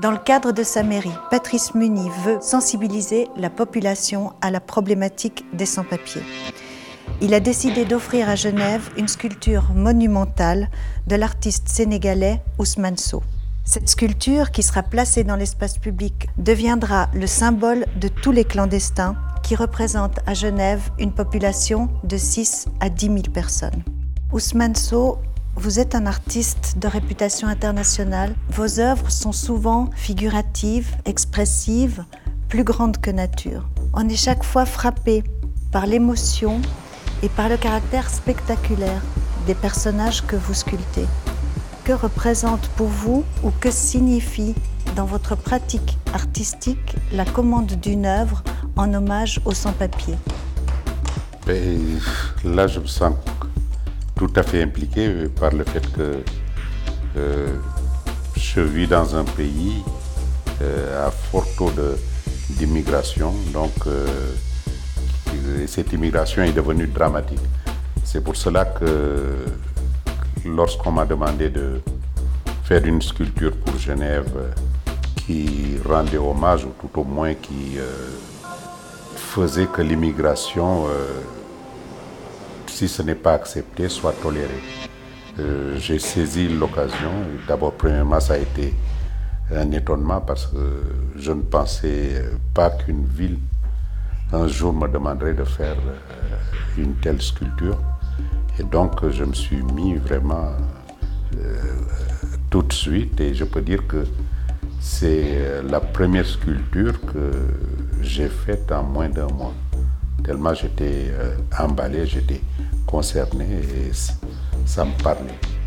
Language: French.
Dans le cadre de sa mairie, Patrice Muni veut sensibiliser la population à la problématique des sans-papiers. Il a décidé d'offrir à Genève une sculpture monumentale de l'artiste sénégalais Ousmane Sow. Cette sculpture, qui sera placée dans l'espace public, deviendra le symbole de tous les clandestins qui représentent à Genève une population de 6 à 10 000 personnes. Ousmane Sow vous êtes un artiste de réputation internationale. Vos œuvres sont souvent figuratives, expressives, plus grandes que nature. On est chaque fois frappé par l'émotion et par le caractère spectaculaire des personnages que vous sculptez. Que représente pour vous ou que signifie dans votre pratique artistique la commande d'une œuvre en hommage aux sans-papiers Là, je me sens tout à fait impliqué par le fait que euh, je vis dans un pays euh, à fort taux d'immigration. Donc, euh, cette immigration est devenue dramatique. C'est pour cela que lorsqu'on m'a demandé de faire une sculpture pour Genève qui rendait hommage, ou tout au moins qui faisait que l'immigration si ce n'est pas accepté, soit toléré. Euh, j'ai saisi l'occasion. D'abord, premièrement, ça a été un étonnement parce que je ne pensais pas qu'une ville un jour me demanderait de faire euh, une telle sculpture. Et donc, je me suis mis vraiment euh, tout de suite et je peux dire que c'est la première sculpture que j'ai faite en moins d'un mois. Tellement j'étais emballé, j'étais concerné et ça me parlait.